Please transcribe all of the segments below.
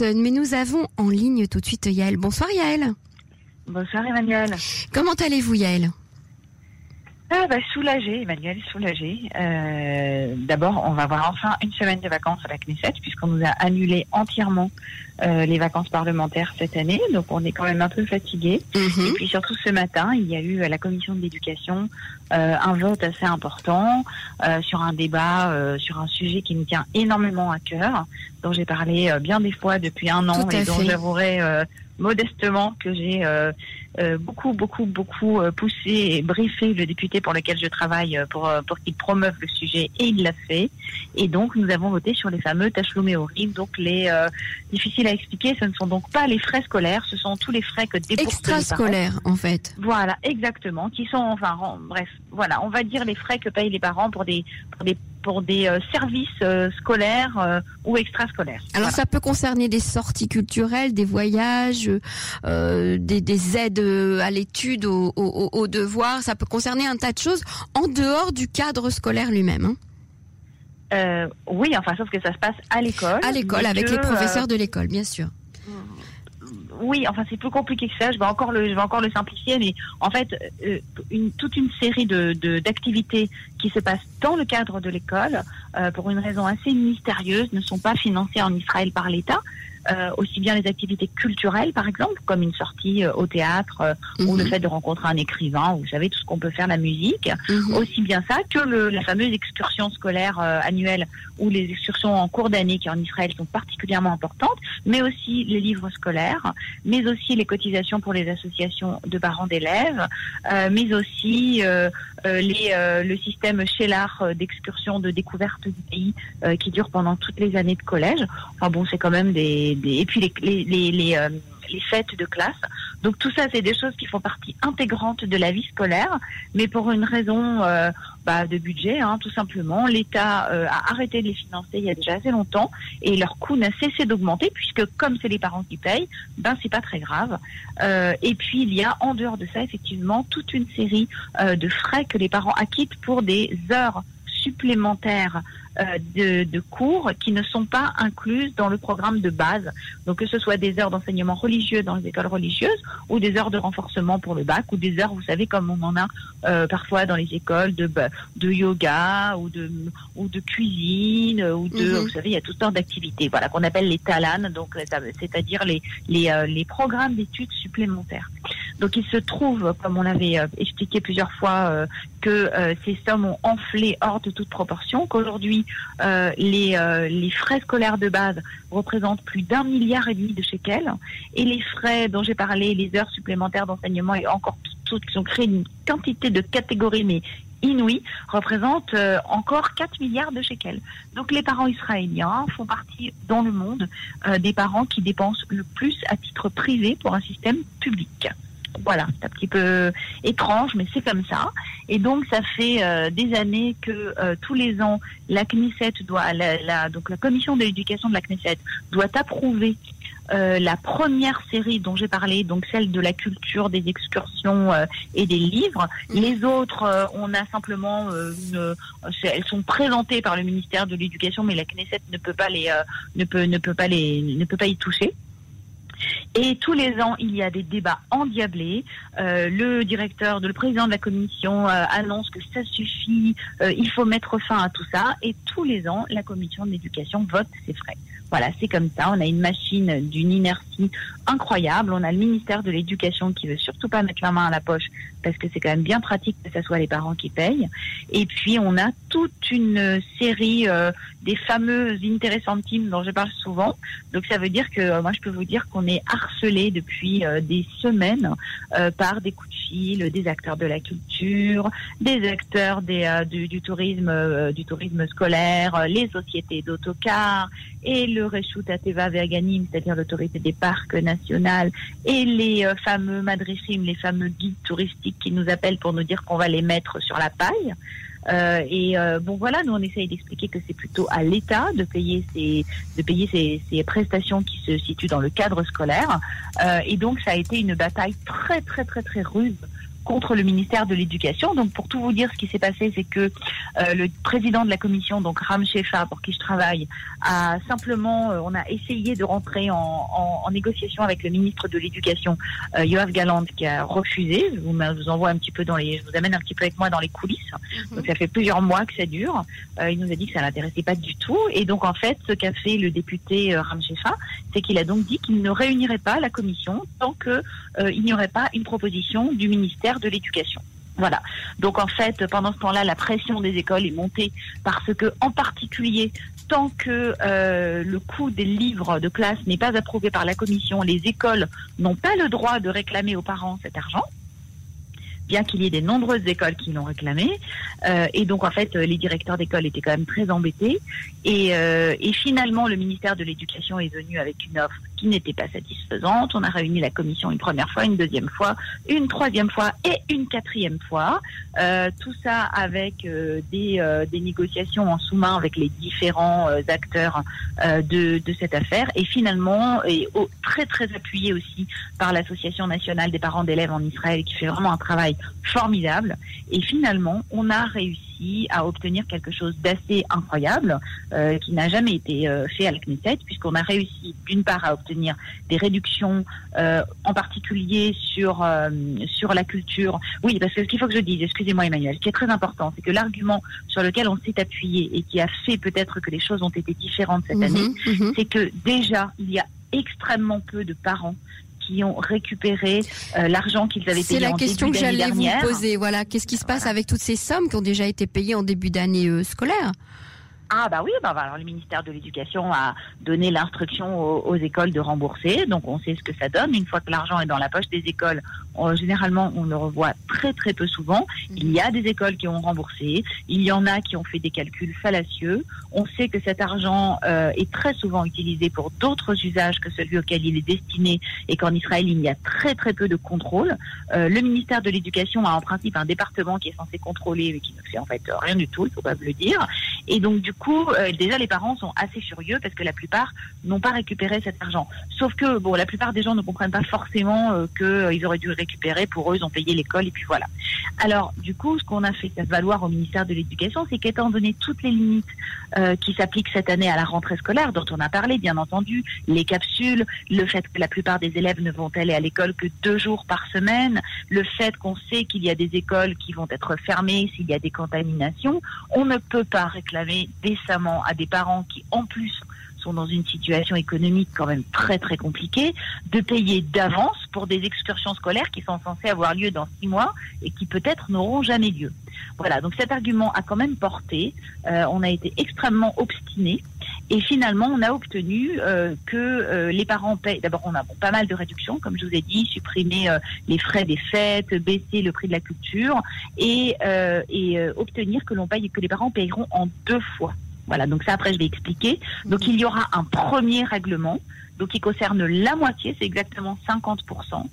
Mais nous avons en ligne tout de suite Yael. Bonsoir Yael. Bonsoir Emmanuel. Comment allez-vous Yael? Ah bah soulagé, Emmanuel, soulagé. Euh, D'abord, on va avoir enfin une semaine de vacances à la Knesset puisqu'on nous a annulé entièrement euh, les vacances parlementaires cette année, donc on est quand même un peu fatigué. Mhm. Et puis surtout ce matin, il y a eu à la commission de l'éducation euh, un vote assez important euh, sur un débat euh, sur un sujet qui nous tient énormément à cœur, dont j'ai parlé euh, bien des fois depuis un an Tout et dont j'avouerai euh, modestement que j'ai euh, euh, beaucoup, beaucoup, beaucoup euh, poussé et briefé le député pour lequel je travaille pour, pour qu'il promeuve le sujet et il l'a fait. Et donc nous avons voté sur les fameux horribles, donc les euh, difficiles à expliquer, ce ne sont donc pas les frais scolaires, ce sont tous les frais que déboursent les parents. Extrascolaire en fait. Voilà, exactement, qui sont enfin bref, voilà, on va dire les frais que payent les parents pour des pour des pour des euh, services euh, scolaires euh, ou extrascolaires. Alors Voilà. ça peut concerner des sorties culturelles, des voyages, des, des aides à l'étude, aux, devoirs. Ça peut concerner un tas de choses en dehors du cadre scolaire lui-même. hein. Euh, oui, enfin sauf que ça se passe à l'école. À l'école, avec que, les professeurs de l'école, bien sûr. Oui, enfin c'est plus compliqué que ça. Je vais encore le, je vais encore le simplifier, mais en fait, euh, une, toute une série de de- d'activités qui se passent dans le cadre de l'école, euh, pour une raison assez mystérieuse, ne sont pas financées en Israël par l'État. Euh, aussi bien les activités culturelles, par exemple, comme une sortie euh, au théâtre euh, ou le Mhm. fait de rencontrer un écrivain, ou vous savez tout ce qu'on peut faire, la musique. Mhm. aussi bien ça que le, la fameuse excursion scolaire euh, annuelle ou les excursions en cours d'année qui en Israël sont particulièrement importantes, mais aussi les livres scolaires, mais aussi les cotisations pour les associations de parents d'élèves, euh, mais aussi les, euh, le système Shelar euh, d'excursion de découverte du pays euh, qui dure pendant toutes les années de collège. Enfin bon, c'est quand même des, des et puis les les les, les, euh, les fêtes de classe. Donc tout ça, c'est des choses qui font partie intégrante de la vie scolaire, mais pour une raison euh, bah, de budget, hein, tout simplement, l'État euh, a arrêté de les financer il y a déjà assez longtemps et leur coût n'a cessé d'augmenter puisque comme c'est les parents qui payent, ben c'est pas très grave. Euh, et puis il y a en dehors de ça effectivement toute une série de frais que les parents acquittent pour des heures supplémentaires euh, de, de cours qui ne sont pas incluses dans le programme de base. Donc que ce soit des heures d'enseignement religieux dans les écoles religieuses ou des heures de renforcement pour le bac ou des heures, vous savez, comme on en a euh, parfois dans les écoles de, bah, de yoga ou de, ou de cuisine ou de, Mhm. vous savez, il y a toutes sortes d'activités, voilà, qu'on appelle les talanes, donc euh, c'est-à-dire les, les, euh, les programmes d'études supplémentaires. Donc il se trouve, comme on l'avait euh, expliqué plusieurs fois, euh, que euh, ces sommes ont enflé hors de toute proportion, qu'aujourd'hui les, les frais scolaires de base représentent plus d'un milliard et demi de shekels, et les frais dont j'ai parlé, les heures supplémentaires d'enseignement et encore toutes qui ont créé une quantité de catégories mais inouïes, représentent euh, encore 4 milliards de shekels. Donc les parents israéliens font partie dans le monde euh, des parents qui dépensent le plus à titre privé pour un système public. Voilà, c'est un petit peu étrange, mais c'est comme ça. Et donc, ça fait euh, des années que euh, tous les ans, la Knesset doit, la, la- donc la commission de l'éducation de la Knesset doit approuver euh, la première série dont j'ai parlé, donc celle de la culture, des excursions euh, et des livres. Les autres, euh, on a simplement, euh, une, elles sont présentées par le ministère de l'Éducation, mais la Knesset ne peut pas les, euh, ne peut, ne peut pas les, ne peut pas y toucher. Et tous les ans, il y a des débats endiablés. Euh, le directeur, le président de la commission euh, annonce que ça suffit, euh, il faut mettre fin à tout ça. Et tous les ans, la commission de l'éducation vote ses frais. Voilà, c'est comme ça. On a une machine d'une inertie incroyable. On a le ministère de l'Éducation qui veut surtout pas mettre la main à la poche parce que c'est quand même bien pratique que ce soit les parents qui payent. Et puis on a toute une série euh, des fameuses intéressantimes dont je parle souvent. Donc ça veut dire que euh, moi je peux vous dire qu'on est harcelé depuis euh, des semaines euh, par des coups de fil, des acteurs de la culture, des acteurs des, du, tourisme, du tourisme scolaire, les sociétés d'autocars et le Reshut Ateva Verganim, c'est-à-dire l'autorité des parcs nationaux et les fameux madrichim, les fameux guides touristiques qui nous appellent pour nous dire qu'on va les mettre sur la paille. Euh, et euh, bon voilà, nous on essaye d'expliquer que c'est plutôt à l'État de payer ces de payer ces, ces prestations qui se situent dans le cadre scolaire. Euh, et donc ça a été une bataille très très très très rude contre le ministère de l'Éducation. Donc pour tout vous dire, ce qui s'est passé, c'est que euh, le président de la commission, donc Ram Shefa, pour qui je travaille, a simplement, euh, on a essayé de rentrer en, en, en, négociation avec le ministre de l'Éducation, euh, Yoav Galant, qui a refusé. Je vous, je vous, envoie un petit peu dans les, je vous amène un petit peu avec moi dans les coulisses. Mm -hmm. Donc ça fait plusieurs mois que ça dure. Euh, il nous a dit que ça l'intéressait pas du tout. Et donc en fait, ce qu'a fait le député Ram Shefa, c'est qu'il a donc dit qu'il ne réunirait pas la commission tant que euh, il n'y aurait pas une proposition du ministère de l'Éducation. Voilà. Donc en fait, pendant ce temps-là, la pression des écoles est montée parce que, en particulier, tant que euh, le coût des livres de classe n'est pas approuvé par la commission, les écoles n'ont pas le droit de réclamer aux parents cet argent bien qu'il y ait des nombreuses écoles qui l'ont réclamé. Euh, et donc, en fait, les directeurs d'école étaient quand même très embêtés. Et, euh, et finalement, le ministère de l'Éducation est venu avec une offre qui n'était pas satisfaisante. On a réuni la commission une première fois, une deuxième fois, une troisième fois et une quatrième fois. Euh, tout ça avec des, des, négociations en sous-main avec les différents acteurs de, cette affaire. Et finalement, et très, très appuyé aussi par l'Association nationale des parents d'élèves en Israël, qui fait vraiment un travail formidable. Et finalement, on a réussi à obtenir quelque chose d'assez incroyable euh, qui n'a jamais été euh, fait à la Knesset, puisqu'on a réussi d'une part à obtenir des réductions, euh, en particulier sur sur la culture. Oui, parce que ce qu'il faut que je dise, excusez-moi Emmanuel, ce qui est très important, c'est que l'argument sur lequel on s'est appuyé et qui a fait peut-être que les choses ont été différentes cette Mhm, année, mhm. c'est que déjà il y a extrêmement peu de parents qui ont récupéré euh, l'argent qu'ils avaient C'est payé la en question que j'allais vous poser. Voilà, qu'est-ce qui se passe Voilà. avec toutes ces sommes qui ont déjà été payées en début d'année euh, scolaire? Ah bah oui, bah, alors le ministère de l'Éducation a donné l'instruction aux, aux écoles de rembourser, donc on sait ce que ça donne. Une fois que l'argent est dans la poche des écoles, on- généralement on le revoit très très peu souvent. Il y a des écoles qui ont remboursé, il y en a qui ont fait des calculs fallacieux. On sait que cet argent euh, est très souvent utilisé pour d'autres usages que celui auquel il est destiné et qu'en Israël il y a très très peu de contrôle. Euh, le ministère de l'Éducation a en principe un département qui est censé contrôler mais qui ne fait en fait rien du tout, il faut pas le dire. Et donc, du coup, euh, déjà, les parents sont assez furieux parce que la plupart n'ont pas récupéré cet argent. Sauf que, bon, la plupart des gens ne comprennent pas forcément euh, qu'ils auraient dû récupérer. Pour eux, ils ont payé l'école et puis voilà. Alors, du coup, ce qu'on a fait valoir au ministère de l'Éducation, c'est qu'étant donné toutes les limites euh, qui s'appliquent cette année à la rentrée scolaire, dont on a parlé, bien entendu, les capsules, le fait que la plupart des élèves ne vont aller à l'école que deux jours par semaine, le fait qu'on sait qu'il y a des écoles qui vont être fermées s'il y a des contaminations, on ne peut pas réclamer décemment à des parents qui, en plus, dans une situation économique quand même très très compliquée, de payer d'avance pour des excursions scolaires qui sont censées avoir lieu dans six mois et qui peut-être n'auront jamais lieu. Voilà, donc cet argument a quand même porté. Euh, on a été extrêmement obstinés et finalement on a obtenu euh, que euh, les parents payent. D'abord, on a pas mal de réductions, comme je vous ai dit, supprimer les frais des fêtes, baisser le prix de la culture et, obtenir que l'on paye que les parents payeront en deux fois. Voilà, donc ça après je vais expliquer. Donc il y aura un premier règlement, donc qui concerne la moitié, c'est exactement 50%.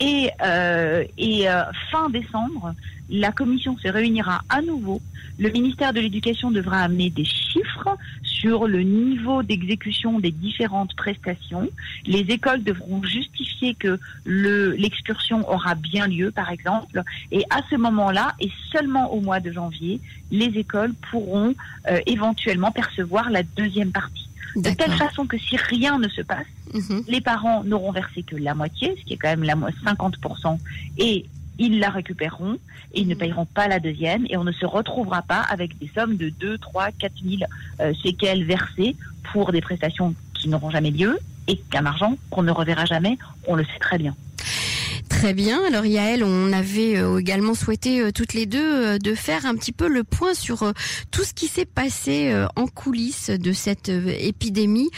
Et, euh, et euh, fin décembre, la commission se réunira à nouveau. Le ministère de l'Éducation devra amener des chiffres sur le niveau d'exécution des différentes prestations. Les écoles devront justifier que le- l'excursion aura bien lieu, par exemple. Et à ce moment-là, et seulement au mois de janvier, les écoles pourront euh, éventuellement percevoir la deuxième partie. De telle façon que si rien ne se passe, Mhm. les parents n'auront versé que la moitié, ce qui est quand même la mo- 50%, et ils la récupéreront et ils ne Mhm. payeront pas la deuxième et on ne se retrouvera pas avec des sommes de 2, 3, 4 000 euh, séquelles versées pour des prestations qui n'auront jamais lieu et qu'un argent qu'on ne reverra jamais, on le sait très bien. Très bien. Alors Yael, on avait euh, également souhaité euh, toutes les deux euh, de faire un petit peu le point sur tout ce qui s'est passé en coulisses de cette épidémie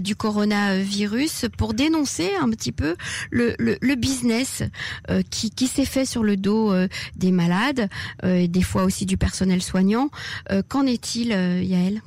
du coronavirus pour dénoncer un petit peu le, le, le business qui, qui s'est fait sur le dos des malades et des fois aussi du personnel soignant. Qu'en est-il, Yael?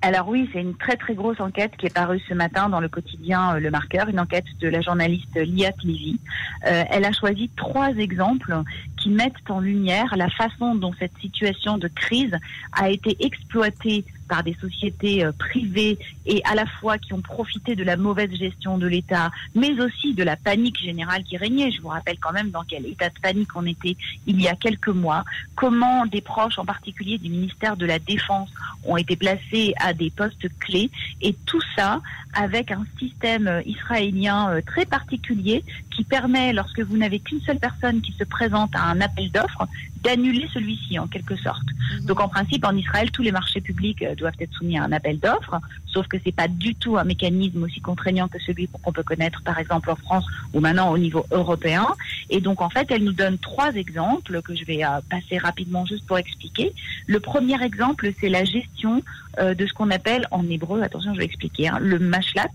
Alors oui, c'est une très très grosse enquête qui est parue ce matin dans le quotidien euh, Le Marqueur, une enquête de la journaliste Liat Levy. Euh, elle a choisi trois exemples qui mettent en lumière la façon dont cette situation de crise a été exploitée par des sociétés euh, privées et à la fois qui ont profité de la mauvaise gestion de l'État, mais aussi de la panique générale qui régnait. Je vous rappelle quand même dans quel état de panique on était il y a quelques mois, comment des proches, en particulier du ministère de la Défense, ont été placés à des postes clés, et tout ça avec un système euh, israélien euh, très particulier qui permet, lorsque vous n'avez qu'une seule personne qui se présente à un appel d'offres, d'annuler celui-ci en quelque sorte. Mhm. Donc en principe, en Israël, tous les marchés publics euh, doivent être soumis à un appel d'offres, sauf que c'est pas du tout un mécanisme aussi contraignant que celui qu'on peut connaître par exemple en France ou maintenant au niveau européen. Et donc en fait, elle nous donne trois exemples que je vais euh, passer rapidement juste pour expliquer. Le premier exemple, c'est la gestion euh, de ce qu'on appelle en hébreu, attention, je vais expliquer, hein, le mashlat.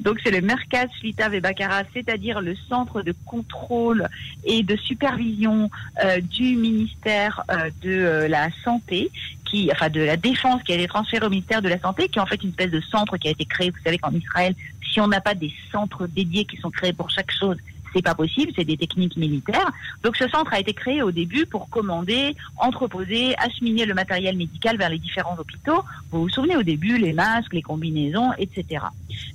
Donc c'est le Merkaz Shlita Vebakara, c'est-à-dire le centre de contrôle et de supervision du ministère euh, de euh, la Santé, enfin de la Défense, qui a été transféré au ministère de la Santé, qui est en fait une espèce de centre qui a été créé. Vous savez qu'en Israël, si on n'a pas des centres dédiés qui sont créés pour chaque chose, c'est pas possible, c'est des techniques militaires. Donc ce centre a été créé au début pour commander, entreposer, acheminer le matériel médical vers les différents hôpitaux. Vous vous souvenez au début, les masques, les combinaisons, etc.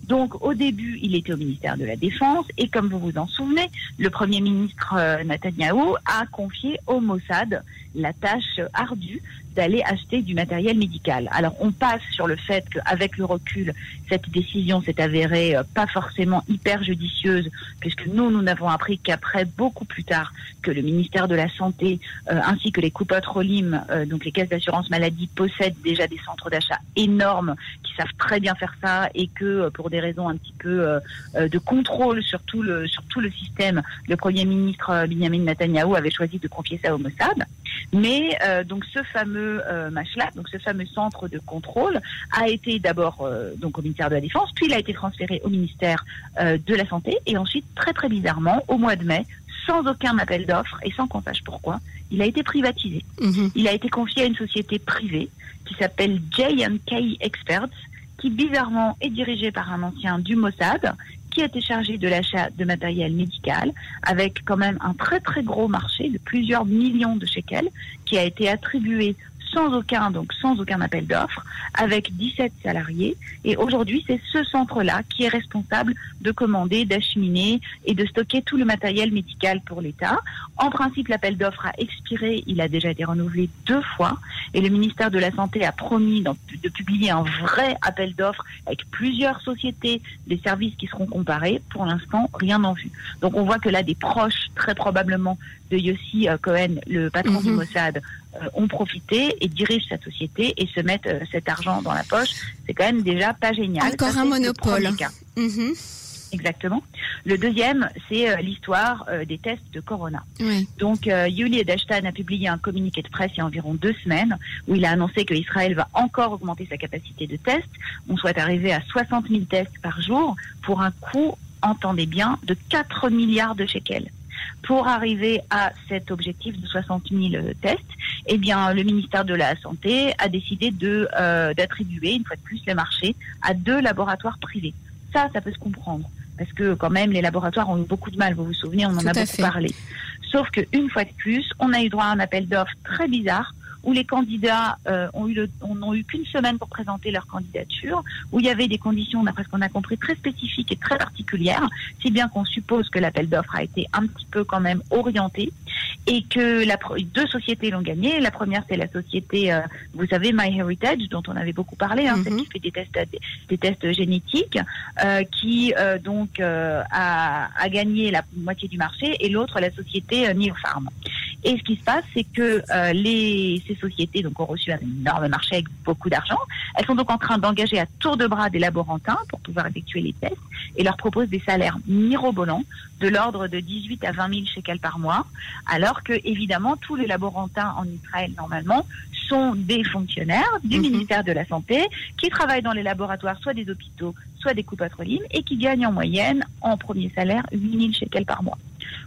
Donc au début, il était au ministère de la Défense et comme vous vous en souvenez, le Premier ministre euh, Netanyahou a confié au Mossad la tâche ardue d'aller acheter du matériel médical. Alors on passe sur le fait qu'avec le recul, cette décision s'est avérée euh, pas forcément hyper judicieuse, puisque nous, nous n'avons appris qu'après, beaucoup plus tard, que le ministère de la Santé euh, ainsi que les coupotes Rolim, euh, donc les caisses d'assurance maladie, possèdent déjà des centres d'achat énormes qui savent très bien faire ça et que pour des raisons un petit peu de contrôle sur tout le sur tout le système, le Premier ministre Benjamin Netanyahu avait choisi de confier ça au Mossad. Mais donc ce fameux euh, donc ce fameux centre de contrôle, a été d'abord euh, donc au ministère de la Défense, puis il a été transféré au ministère euh, de la Santé, et ensuite, très très bizarrement, au mois de mai, sans aucun appel d'offres et sans qu'on sache pourquoi, il a été privatisé. Mhm. Il a été confié à une société privée qui s'appelle J&K Experts, qui bizarrement est dirigée par un ancien du Mossad qui a été chargé de l'achat de matériel médical, avec quand même un très très gros marché de plusieurs millions de shekels, qui a été attribué sans aucun, donc sans aucun appel d'offres, avec 17 salariés. Et aujourd'hui, c'est ce centre-là qui est responsable de commander, d'acheminer et de stocker tout le matériel médical pour l'État. En principe, l'appel d'offres a expiré, il a déjà été renouvelé deux fois, et le ministère de la Santé a promis de publier un vrai appel d'offres avec plusieurs sociétés, des services qui seront comparés. Pour l'instant, rien n'en vu. Donc on voit que là, des proches, très probablement, de Yossi euh, Cohen, le patron du mhm. Mossad, ont profité et dirigent sa société et se mettent euh, cet argent dans la poche. C'est quand même déjà pas génial. Encore un monopole. Mhm. Exactement. Le deuxième, c'est l'histoire des tests de Corona. Donc, Yuli Edashtan a publié un communiqué de presse il y a environ deux semaines où il a annoncé qu'Israël va encore augmenter sa capacité de tests. On souhaite arriver à 60 000 tests par jour pour un coût, entendez bien, de 4 milliards de shekels. Pour arriver à cet objectif de 60 000 tests, eh bien, le ministère de la Santé a décidé de euh, d'attribuer une fois de plus les marchés à deux laboratoires privés. Ça, ça peut se comprendre parce que quand même les laboratoires ont eu beaucoup de mal. Vous vous souvenez, on en a beaucoup parlé. Sauf qu'une fois de plus, on a eu droit à un appel d'offres très bizarre où les candidats euh, ont eu n'ont eu qu'une semaine pour présenter leur candidature, où il y avait des conditions, d'après ce qu'on a compris, très spécifiques et très particulières, si bien qu'on suppose que l'appel d'offres a été un petit peu quand même orienté et que la, deux sociétés l'ont gagné. La première, c'est la société, euh, vous savez, MyHeritage, dont on avait beaucoup parlé, hein, celle mhm. qui fait des tests, des, tests génétiques, euh, qui euh, donc a, a, gagné la moitié du marché, et l'autre, la société Neopharm. Et ce qui se passe, c'est que les, ces sociétés donc, ont reçu un énorme marché avec beaucoup d'argent. Elles sont donc en train d'engager à tour de bras des laborantins pour pouvoir effectuer les tests et leur proposent des salaires mirobolants de l'ordre de 18 à 20 000 shekels par mois, alors que évidemment tous les laborantins en Israël normalement sont des fonctionnaires du mhm. ministère de la Santé qui travaillent dans les laboratoires soit des hôpitaux, soit des coupes et qui gagnent en moyenne en premier salaire 8 000 shekels par mois.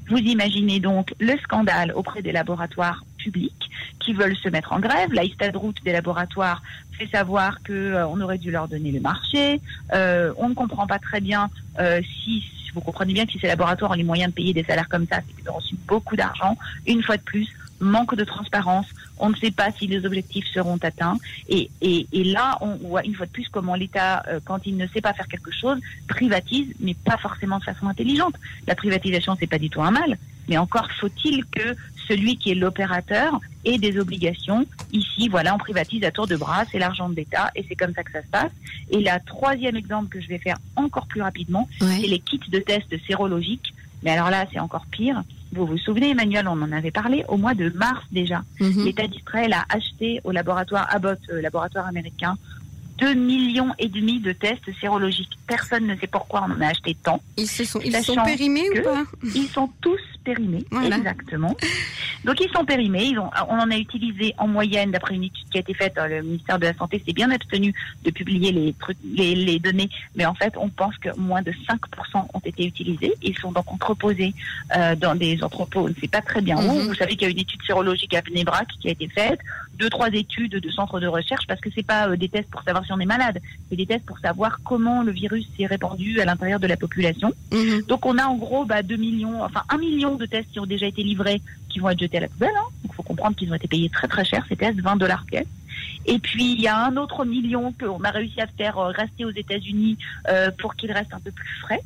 Vous imaginez donc le scandale auprès des laboratoires publics qui veulent se mettre en grève. La route des laboratoires fait savoir que euh, aurait dû leur donner le marché. Euh, on ne comprend pas très bien euh, si vous comprenez bien que si ces laboratoires ont les moyens de payer des salaires comme ça, c'est qu'ils ont reçu beaucoup d'argent. Une fois de plus, manque de transparence. On ne sait pas si les objectifs seront atteints. Et là, on voit une fois de plus comment l'État, euh, quand il ne sait pas faire quelque chose, privatise, mais pas forcément de façon intelligente. La privatisation, c'est pas du tout un mal. Mais encore faut-il que celui qui est l'opérateur ait des obligations. Ici, voilà, on privatise à tour de bras, c'est l'argent de l'État et c'est comme ça que ça se passe. Et la troisième exemple que je vais faire encore plus rapidement, Ouais. c'est les kits de tests sérologiques. Mais alors là, c'est encore pire. Vous vous souvenez, Emmanuel, on en avait parlé au mois de mars déjà. Mhm. L'État d'Israël a acheté au laboratoire Abbott, euh, laboratoire américain, 2 millions et demi de tests sérologiques. Personne ne sait pourquoi on en a acheté tant. Ils se sont, ils sont périmés que- ou pas? Ils sont tous périmés, Voilà. exactement. Donc ils sont périmés. Ils ont, on en a utilisé en moyenne, d'après une étude qui a été faite, le ministère de la Santé s'est bien abstenu de publier les, trucs, les, les données, mais en fait on pense que moins de 5% ont été utilisés. Ils sont donc entreposés euh, dans des entrepôts, on ne sait pas très bien où. Mhm. Vous savez qu'il y a une étude sérologique à Bnebrak qui a été faite, deux trois études de centres de recherche, parce que c'est pas euh, des tests pour savoir si on est malade, c'est des tests pour savoir comment le virus s'est répandu à l'intérieur de la population. Mhm. Donc on a en gros bah, 2 millions, enfin 1 million de tests qui ont déjà été livrés, qui vont être jetés à la poubelle. Hein. Il faut comprendre qu'ils ont été payés très très cher, ces tests, 20 dollars pièce. Et puis il y a un autre million qu'on a réussi à faire euh, rester aux États-Unis euh, pour qu'il reste un peu plus frais.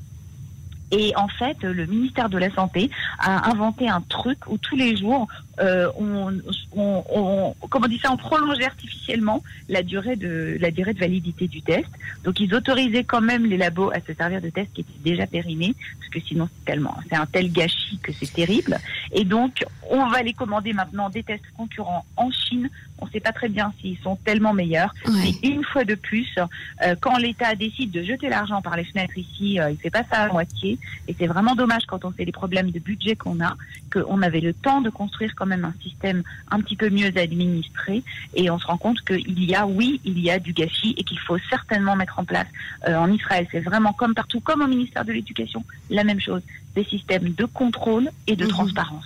Et en fait, le ministère de la Santé a inventé un truc où tous les jours, euh, on, on, on- comment on dit ça, on prolongeait artificiellement la durée de la durée de validité du test. Donc ils autorisaient quand même les labos à se servir de tests qui étaient déjà périmés, parce que sinon c'est tellement, c'est un tel gâchis que c'est terrible. Et donc on va les commander maintenant des tests concurrents en Chine. On ne sait pas très bien s'ils sont tellement meilleurs. Et une fois de plus, euh, quand l'État décide de jeter l'argent par les fenêtres ici, euh, il fait pas ça à moitié. Et c'est vraiment dommage quand on sait les problèmes de budget qu'on a, qu'on avait le temps de construire quand même un système un petit peu mieux administré. Et on se rend compte qu'il y a, oui, il y a du gâchis et qu'il faut certainement mettre en place euh, en Israël. C'est vraiment comme partout, comme au ministère de l'Éducation, la même chose. Des systèmes de contrôle et de Mhm. transparence.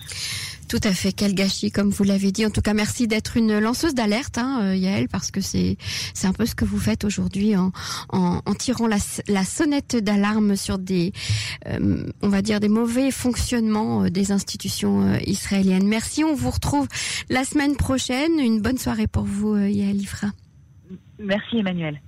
Tout à fait, quel gâchis, comme vous l'avez dit. En tout cas, merci d'être une lanceuse d'alerte, hein, euh, Yael, parce que c'est c'est un peu ce que vous faites aujourd'hui en, en, en tirant la, la sonnette d'alarme sur des, euh, on va dire, des mauvais fonctionnements euh, des institutions euh, israéliennes. Merci, on vous retrouve la semaine prochaine. Une bonne soirée pour vous, Yael Ifra. Merci Emmanuel.